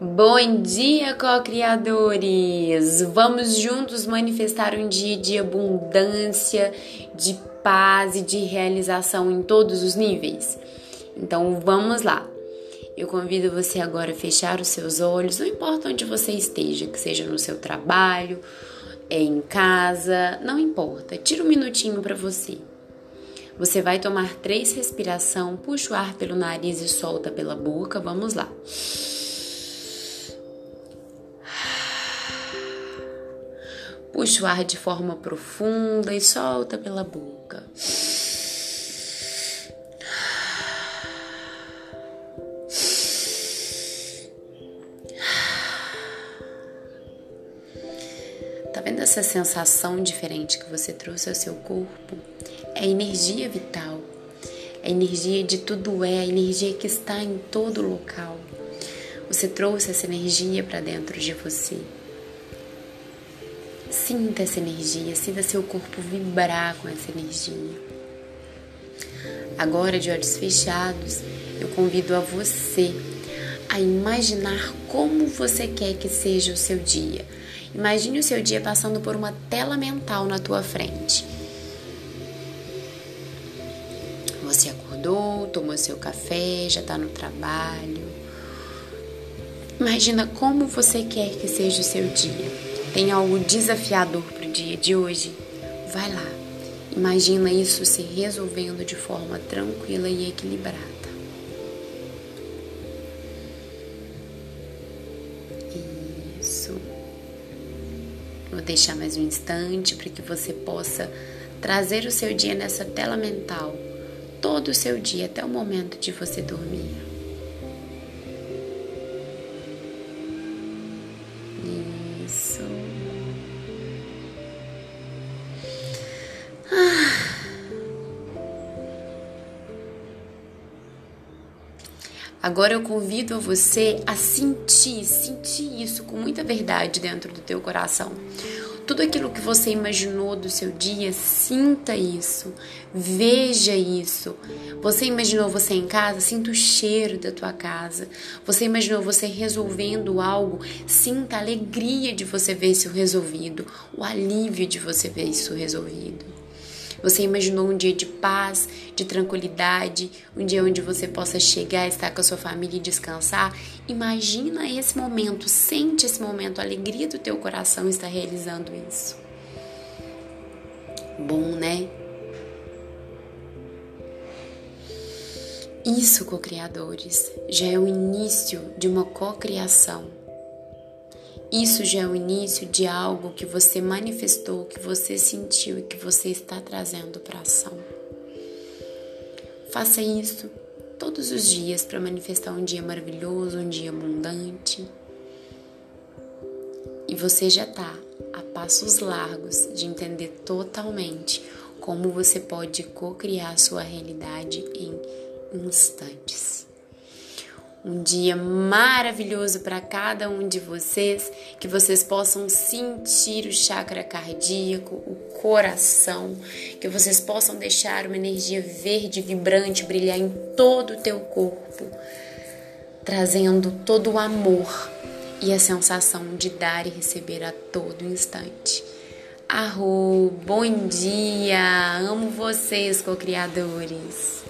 Bom dia, co-criadores! Vamos juntos manifestar um dia de abundância, de paz e de realização em todos os níveis? Então vamos lá! Eu convido você agora a fechar os seus olhos, não importa onde você esteja, que seja no seu trabalho, em casa, não importa. Tira um minutinho para você. Você vai tomar três respiração, puxa o ar pelo nariz e solta pela boca. Vamos lá. Puxa o ar de forma profunda e solta pela boca. Tá vendo essa sensação diferente que você trouxe ao seu corpo? É energia vital, é energia de tudo é, a energia que está em todo local. Você trouxe essa energia para dentro de você. Sinta essa energia, sinta seu corpo vibrar com essa energia. Agora, de olhos fechados, eu convido a você a imaginar como você quer que seja o seu dia. Imagine o seu dia passando por uma tela mental na tua frente. Tomou seu café, já está no trabalho. Imagina como você quer que seja o seu dia. Tem algo desafiador para o dia de hoje? Vai lá. Imagina isso se resolvendo de forma tranquila e equilibrada. Isso. Vou deixar mais um instante para que você possa trazer o seu dia nessa tela mental, todo o seu dia até o momento de você dormir. Agora eu convido você a sentir, sentir isso com muita verdade dentro do teu coração. Tudo aquilo que você imaginou do seu dia, sinta isso, veja isso. Você imaginou você em casa, sinta o cheiro da tua casa. Você imaginou você resolvendo algo, sinta a alegria de você ver isso resolvido, o alívio de você ver isso resolvido. Você imaginou um dia de paz, de tranquilidade, um dia onde você possa chegar, estar com a sua família e descansar? Imagina esse momento, sente esse momento, a alegria do teu coração está realizando isso. Bom, né? Isso, co-criadores, já é o início de uma co-criação isso já é o início de algo que você manifestou, que você sentiu e que você está trazendo para ação. Faça isso todos os dias para manifestar um dia maravilhoso, um dia abundante. E você já está a passos largos de entender totalmente como você pode co-criar sua realidade em instantes um dia maravilhoso para cada um de vocês, que vocês possam sentir o chakra cardíaco, o coração, que vocês possam deixar uma energia verde vibrante brilhar em todo o teu corpo, trazendo todo o amor e a sensação de dar e receber a todo instante. Arro, bom dia! Amo vocês, co-criadores!